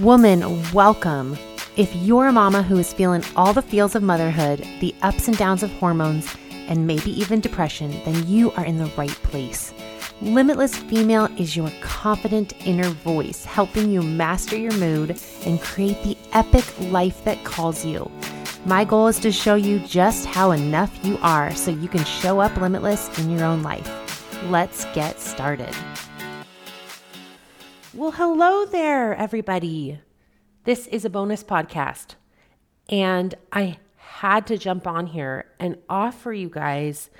Woman, welcome. If you're a mama who is feeling all the feels of motherhood, the ups and downs of hormones, and maybe even depression, then you are in the right place. Limitless Female is your confident inner voice, helping you master your mood and create the epic life that calls you. My goal is to show you just how enough you are so you can show up limitless in your own life. Let's get started. Well, hello there, everybody. This is a bonus podcast, and I had to jump on here and offer you guys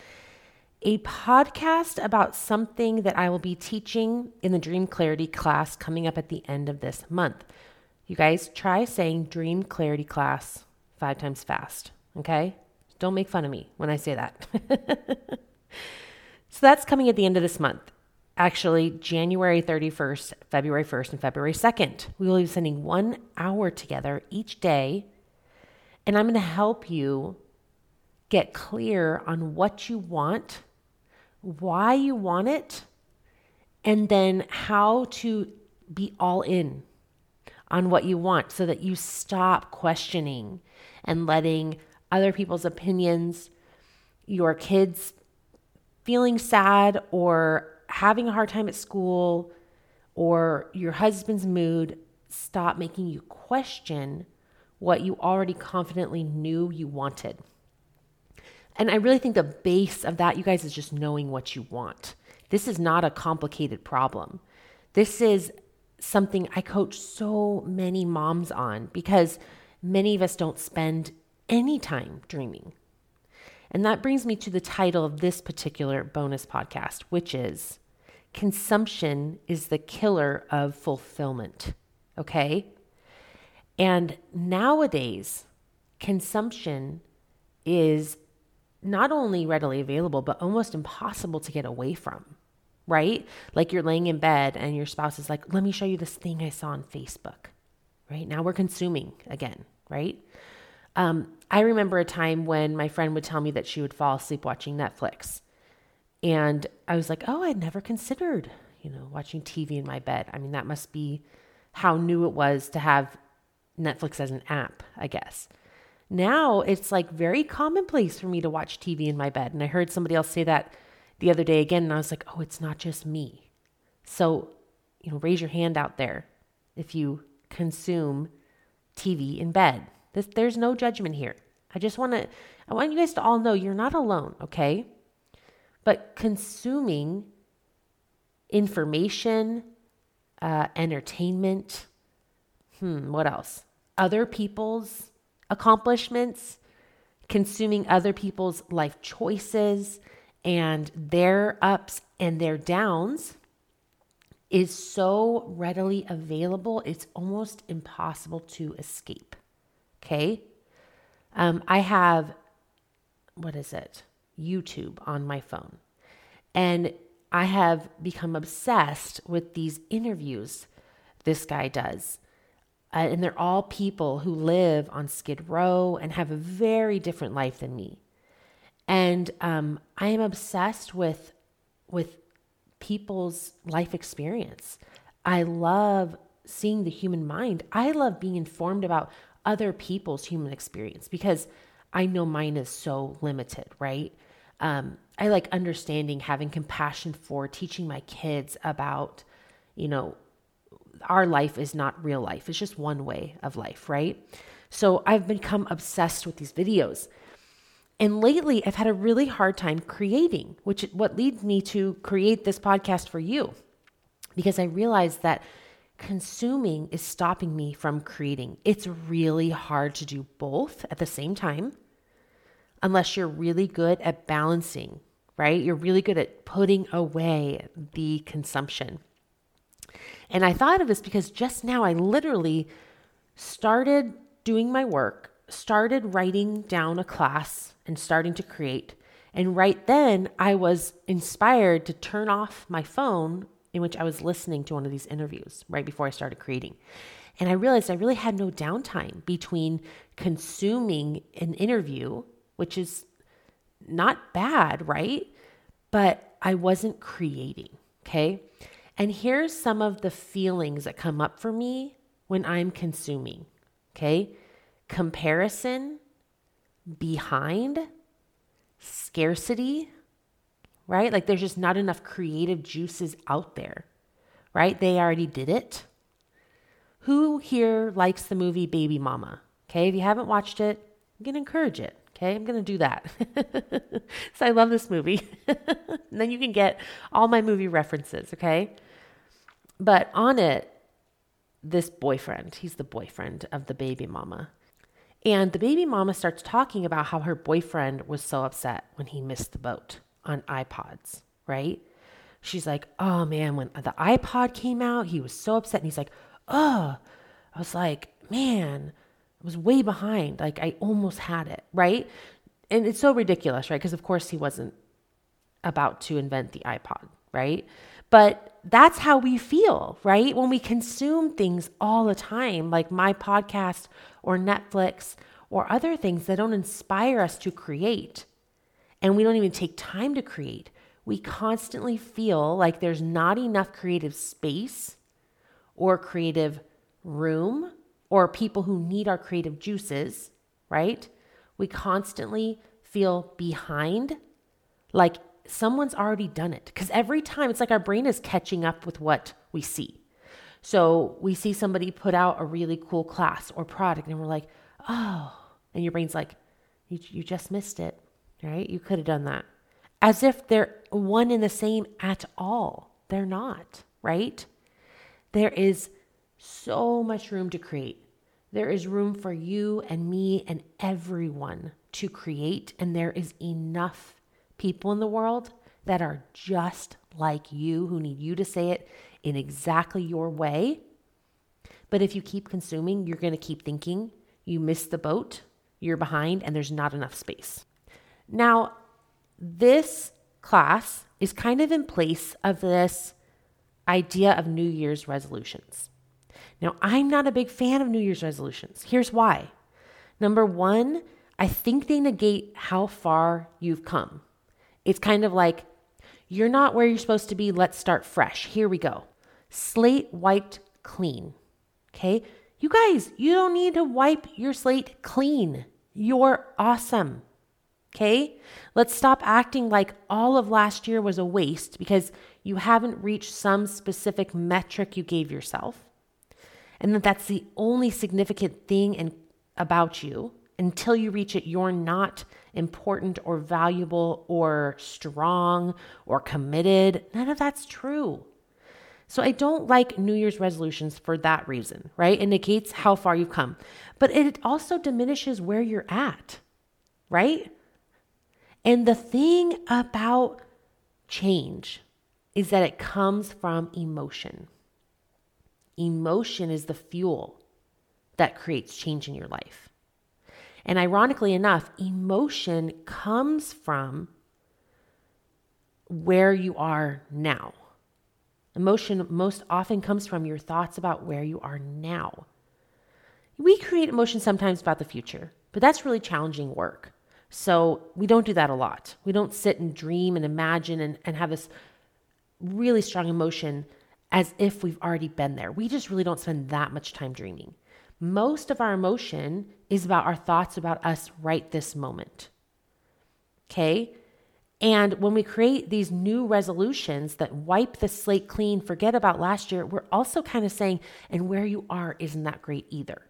a podcast about something that I will be teaching in the Dream Clarity class coming up at the end of this month. You guys try saying Dream Clarity class five times fast, okay? Don't make fun of me when I say that. so that's coming at the end of this month actually January 31st, February 1st, and February 2nd. We will be spending one hour together each day. And I'm going to help you get clear on what you want, why you want it, and then how to be all in on what you want so that you stop questioning and letting other people's opinions, your kids feeling sad or having a hard time at school or your husband's mood stop making you question what you already confidently knew you wanted. And I really think the base of that, you guys, is just knowing what you want. This is not a complicated problem. This is something I coach so many moms on because many of us don't spend any time dreaming. And that brings me to the title of this particular bonus podcast, which is consumption is the killer of fulfillment. Okay? And nowadays, consumption is not only readily available, but almost impossible to get away from, right? Like you're laying in bed and your spouse is like, let me show you this thing I saw on Facebook, right? Now we're consuming again, right? Um, I remember a time when my friend would tell me that she would fall asleep watching Netflix. And I was like, oh, I'd never considered, you know, watching TV in my bed. I mean, that must be how new it was to have Netflix as an app, I guess. Now it's like very commonplace for me to watch TV in my bed. And I heard somebody else say that the other day again. And I was like, oh, it's not just me. So, you know, raise your hand out there if you consume TV in bed. This, there's no judgment here. I just want to, I want you guys to all know you're not alone, okay? But consuming information, uh, entertainment, hmm, what else? Other people's accomplishments, consuming other people's life choices and their ups and their downs is so readily available, it's almost impossible to escape. Okay. Um, I have, what is it? YouTube on my phone. And I have become obsessed with these interviews this guy does. Uh, and they're all people who live on Skid Row and have a very different life than me. And um, I am obsessed with with people's life experience. I love seeing the human mind. I love being informed about other people's human experience because I know mine is so limited, right? Um, I like understanding, having compassion for teaching my kids about, you know, our life is not real life. It's just one way of life, right? So I've become obsessed with these videos. And lately I've had a really hard time creating, which what leads me to create this podcast for you. Because I realized that consuming is stopping me from creating. It's really hard to do both at the same time unless you're really good at balancing, right? You're really good at putting away the consumption. And I thought of this because just now I literally started doing my work, started writing down a class and starting to create. And right then I was inspired to turn off my phone in which I was listening to one of these interviews right before I started creating. And I realized I really had no downtime between consuming an interview which is not bad, right? But I wasn't creating, okay? And here's some of the feelings that come up for me when I'm consuming. Okay. Comparison, behind, scarcity, right? Like there's just not enough creative juices out there, right? They already did it. Who here likes the movie Baby Mama? Okay. If you haven't watched it, I'm to encourage it. Okay, I'm going to do that. so I love this movie. and then you can get all my movie references, okay? But on it, this boyfriend, he's the boyfriend of the baby mama. And the baby mama starts talking about how her boyfriend was so upset when he missed the boat on iPods, right? She's like, oh man, when the iPod came out, he was so upset. And he's like, oh, I was like, man, I was way behind. Like I almost had it, right? And it's so ridiculous, right? Because of course he wasn't about to invent the iPod, right? But that's how we feel, right? When we consume things all the time, like my podcast or Netflix or other things that don't inspire us to create, and we don't even take time to create, we constantly feel like there's not enough creative space or creative room or people who need our creative juices, right? We constantly feel behind, like someone's already done it. Because every time it's like our brain is catching up with what we see. So we see somebody put out a really cool class or product, and we're like, oh, and your brain's like, you, you just missed it, right? You could have done that. As if they're one and the same at all. They're not, right? There is so much room to create. There is room for you and me and everyone to create, and there is enough people in the world that are just like you who need you to say it in exactly your way. But if you keep consuming, you're going to keep thinking you missed the boat, you're behind, and there's not enough space. Now, this class is kind of in place of this idea of New Year's resolutions. Now, I'm not a big fan of New Year's resolutions. Here's why. Number one, I think they negate how far you've come. It's kind of like, you're not where you're supposed to be. Let's start fresh. Here we go. Slate wiped clean. Okay. You guys, you don't need to wipe your slate clean. You're awesome. Okay. Let's stop acting like all of last year was a waste because you haven't reached some specific metric you gave yourself and that that's the only significant thing in, about you until you reach it you're not important or valuable or strong or committed. None of that's true. So i don't like new year's resolutions for that reason right? It negates how far you've come. But it also diminishes where you're at right? And the thing about change is that it comes from emotion Emotion is the fuel that creates change in your life. And ironically enough, emotion comes from where you are now. Emotion most often comes from your thoughts about where you are now. We create emotion sometimes about the future, but that's really challenging work. So we don't do that a lot. We don't sit and dream and imagine and, and have this really strong emotion as if we've already been there. We just really don't spend that much time dreaming. Most of our emotion is about our thoughts about us right this moment. Okay? And when we create these new resolutions that wipe the slate clean, forget about last year, we're also kind of saying, and where you are isn't that great either.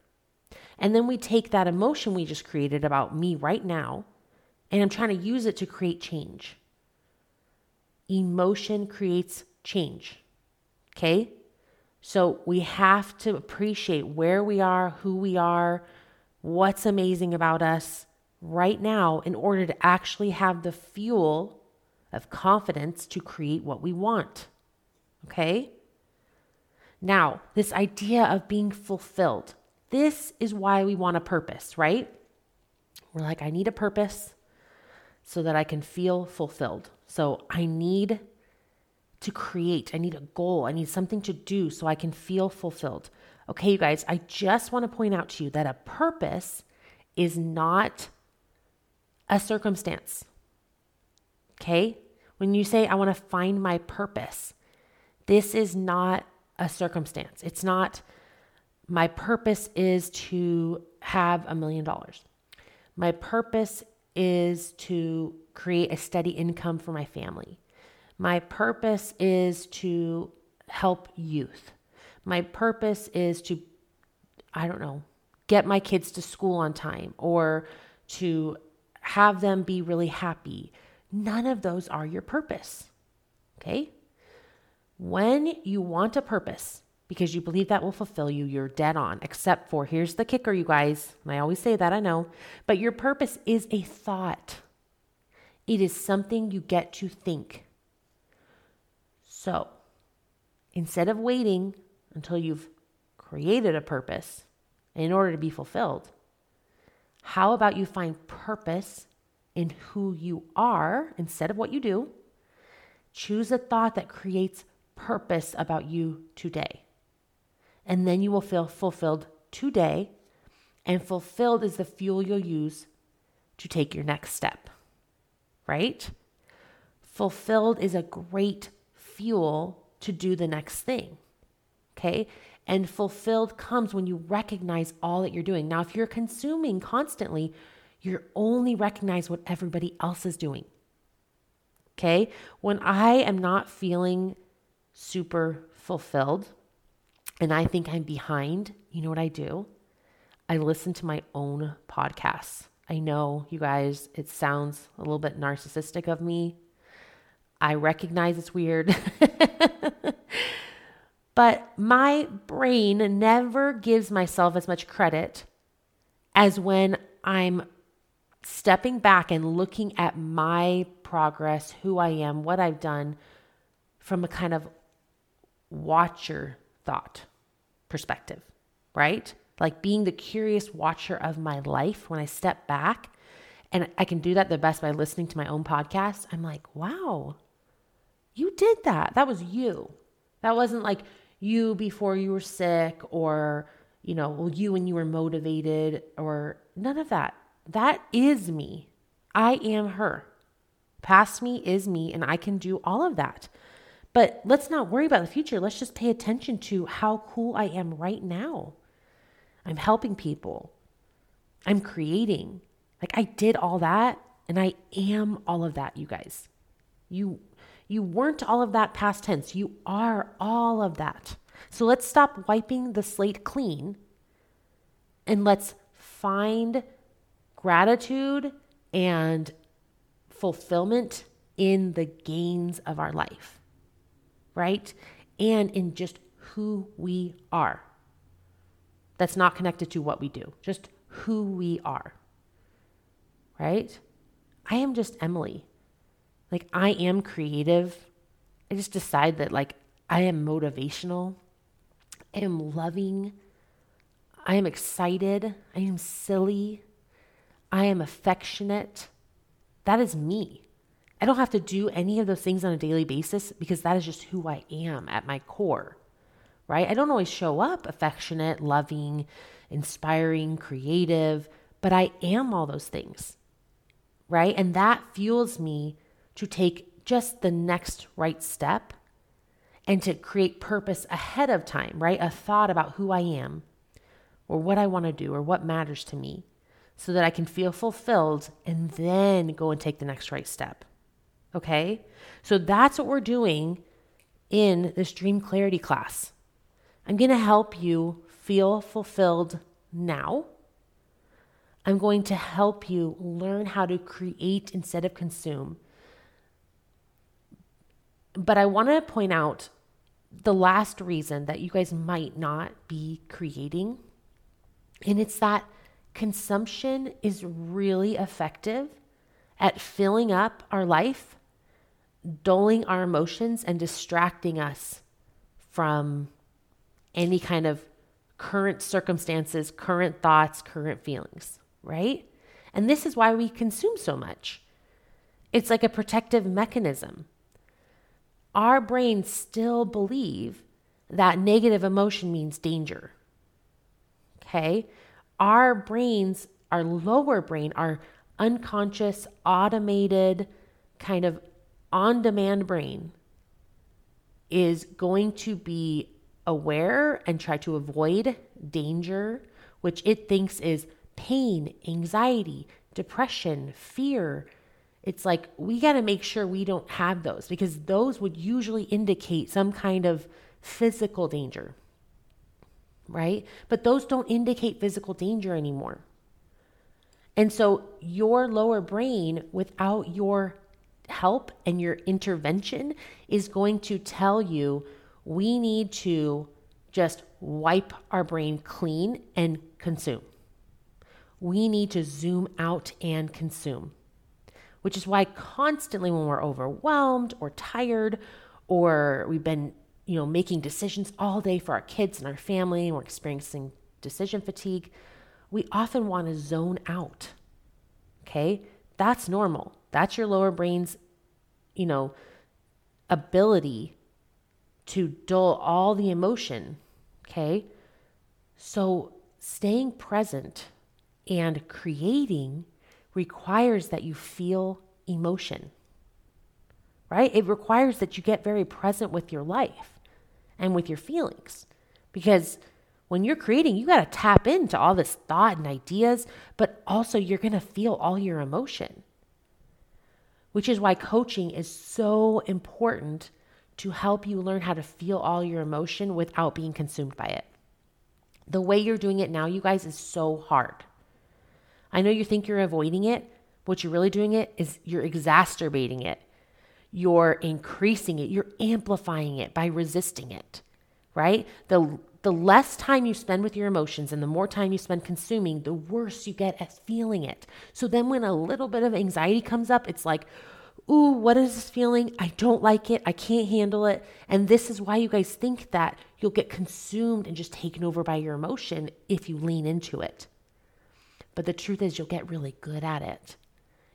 And then we take that emotion we just created about me right now, and I'm trying to use it to create change. Emotion creates change. Okay? So we have to appreciate where we are, who we are, what's amazing about us right now in order to actually have the fuel of confidence to create what we want. Okay? Now, this idea of being fulfilled. This is why we want a purpose, right? We're like, I need a purpose so that I can feel fulfilled. So I need to create. I need a goal. I need something to do so I can feel fulfilled. Okay, you guys, I just want to point out to you that a purpose is not a circumstance. Okay? When you say, I want to find my purpose, this is not a circumstance. It's not My purpose is to have a million dollars. My purpose is to create a steady income for my family. My purpose is to help youth. My purpose is to, I don't know, get my kids to school on time or to have them be really happy. None of those are your purpose. Okay? When you want a purpose because you believe that will fulfill you, you're dead on. Except for here's the kicker, you guys. And I always say that, I know. But your purpose is a thought, it is something you get to think. So instead of waiting until you've created a purpose in order to be fulfilled, how about you find purpose in who you are instead of what you do? Choose a thought that creates purpose about you today. And then you will feel fulfilled today. And fulfilled is the fuel you'll use to take your next step, right? Fulfilled is a great fuel to do the next thing. Okay. And fulfilled comes when you recognize all that you're doing. Now, if you're consuming constantly, you're only recognize what everybody else is doing. Okay. When I am not feeling super fulfilled and I think I'm behind, you know what I do? I listen to my own podcasts. I know, you guys, it sounds a little bit narcissistic of me. I recognize it's weird. but my brain never gives myself as much credit as when I'm stepping back and looking at my progress, who I am, what I've done from a kind of watcher thought perspective, right? Like being the curious watcher of my life when I step back. And I can do that the best by listening to my own podcast. I'm like, wow, you did that. That was you. That wasn't like you before you were sick or, you know, well, you when you were motivated or none of that. That is me. I am her. Past me is me, and I can do all of that. But let's not worry about the future. Let's just pay attention to how cool I am right now. I'm helping people. I'm creating. Like I did all that and I am all of that, you guys. You you weren't all of that past tense. You are all of that. So let's stop wiping the slate clean and let's find gratitude and fulfillment in the gains of our life, right? And in just who we are. That's not connected to what we do, just who we are, right? I am just Emily. Like, I am creative. I just decide that, like, I am motivational. I am loving. I am excited. I am silly. I am affectionate. That is me. I don't have to do any of those things on a daily basis because that is just who I am at my core, right? I don't always show up affectionate, loving, inspiring, creative, but I am all those things, right? And that fuels me to take just the next right step and to create purpose ahead of time, right? A thought about who I am or what I want to do or what matters to me so that I can feel fulfilled and then go and take the next right step. Okay? So that's what we're doing in this dream clarity class. I'm going to help you feel fulfilled now. I'm going to help you learn how to create instead of consume. But I want to point out the last reason that you guys might not be creating. And it's that consumption is really effective at filling up our life, dulling our emotions, and distracting us from any kind of current circumstances, current thoughts, current feelings, right? And this is why we consume so much. It's like a protective mechanism our brains still believe that negative emotion means danger. Okay? Our brains, our lower brain, our unconscious, automated, kind of on demand brain is going to be aware and try to avoid danger, which it thinks is pain, anxiety, depression, fear. It's like we got to make sure we don't have those because those would usually indicate some kind of physical danger, right? But those don't indicate physical danger anymore. And so your lower brain, without your help and your intervention, is going to tell you we need to just wipe our brain clean and consume we need to zoom out and consume. Which is why constantly when we're overwhelmed or tired or we've been, you know, making decisions all day for our kids and our family and we're experiencing decision fatigue, we often want to zone out. Okay? That's normal. That's your lower brain's, you know, ability to dull all the emotion. Okay? So staying present and creating requires that you feel emotion, right? It requires that you get very present with your life and with your feelings. Because when you're creating, you got to tap into all this thought and ideas, but also you're going to feel all your emotion, which is why coaching is so important to help you learn how to feel all your emotion without being consumed by it. The way you're doing it now, you guys, is so hard. I know you think you're avoiding it. What you're really doing it is you're exacerbating it. You're increasing it. You're amplifying it by resisting it, right? The the less time you spend with your emotions and the more time you spend consuming, the worse you get at feeling it. So then when a little bit of anxiety comes up, it's like, ooh, what is this feeling? I don't like it. I can't handle it. And this is why you guys think that you'll get consumed and just taken over by your emotion if you lean into it. But the truth is, you'll get really good at it.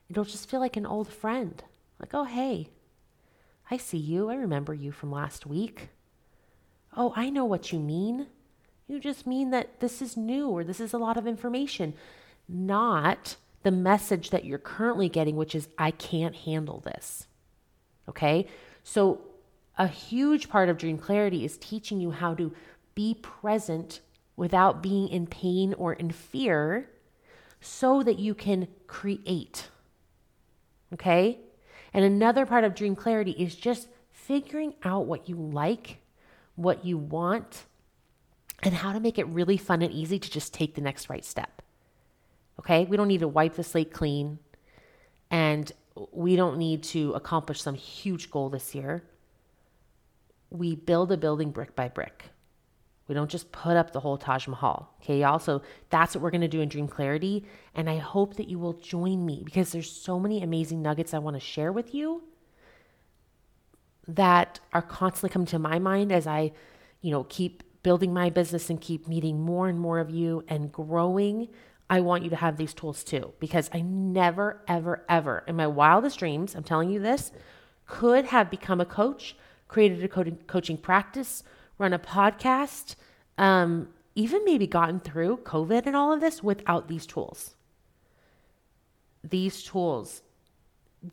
It'll just feel like an old friend. Like, oh, hey, I see you. I remember you from last week. Oh, I know what you mean. You just mean that this is new or this is a lot of information, not the message that you're currently getting, which is, I can't handle this. Okay? So, a huge part of Dream Clarity is teaching you how to be present without being in pain or in fear so that you can create. Okay? And another part of dream clarity is just figuring out what you like, what you want, and how to make it really fun and easy to just take the next right step. Okay? We don't need to wipe the slate clean and we don't need to accomplish some huge goal this year. We build a building brick by brick. We don't just put up the whole Taj Mahal. Okay, y'all. So that's what we're going to do in Dream Clarity. And I hope that you will join me because there's so many amazing nuggets I want to share with you that are constantly coming to my mind as I, you know, keep building my business and keep meeting more and more of you and growing. I want you to have these tools too because I never, ever, ever in my wildest dreams, I'm telling you this, could have become a coach, created a coaching practice run a podcast, um, even maybe gotten through COVID and all of this without these tools. These tools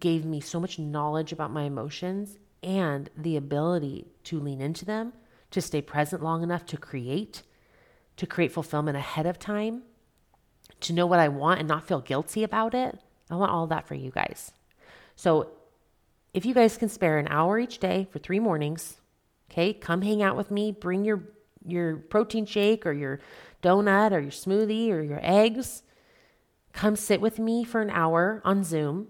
gave me so much knowledge about my emotions and the ability to lean into them, to stay present long enough to create, to create fulfillment ahead of time, to know what I want and not feel guilty about it. I want all that for you guys. So, if you guys can spare an hour each day for three mornings, Okay, come hang out with me. Bring your your protein shake or your donut or your smoothie or your eggs. Come sit with me for an hour on Zoom.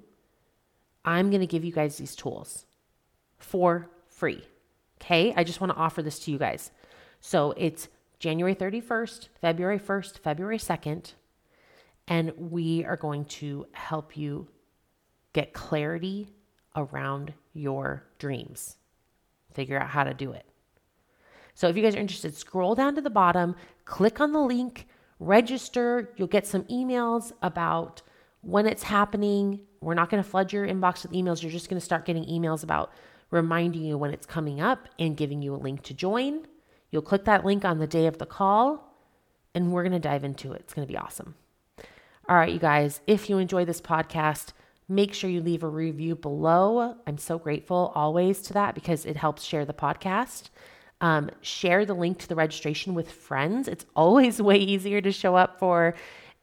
I'm going to give you guys these tools for free. Okay, I just want to offer this to you guys. So it's January 31st, February 1st, February 2nd, and we are going to help you get clarity around your dreams figure out how to do it. So if you guys are interested, scroll down to the bottom, click on the link, register. You'll get some emails about when it's happening. We're not going to flood your inbox with emails. You're just going to start getting emails about reminding you when it's coming up and giving you a link to join. You'll click that link on the day of the call, and we're going to dive into it. It's going to be awesome. All right, you guys, if you enjoy this podcast, Make sure you leave a review below. I'm so grateful always to that because it helps share the podcast. Um, share the link to the registration with friends. It's always way easier to show up for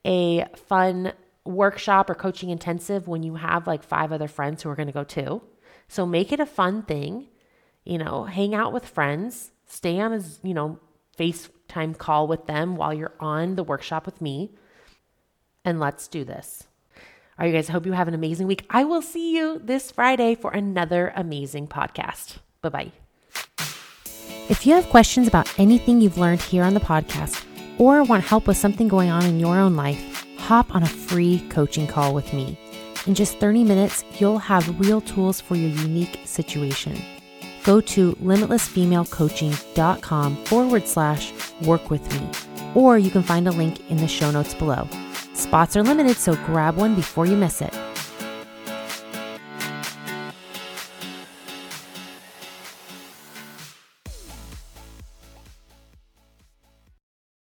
a fun workshop or coaching intensive when you have like five other friends who are going to go too. So make it a fun thing. You know, hang out with friends, stay on a, you know, FaceTime call with them while you're on the workshop with me. And let's do this. All right, you guys, I hope you have an amazing week. I will see you this Friday for another amazing podcast. Bye bye. If you have questions about anything you've learned here on the podcast or want help with something going on in your own life, hop on a free coaching call with me. In just 30 minutes, you'll have real tools for your unique situation. Go to limitlessfemalecoaching.com forward slash work with me, or you can find a link in the show notes below. Spots are limited, so grab one before you miss it.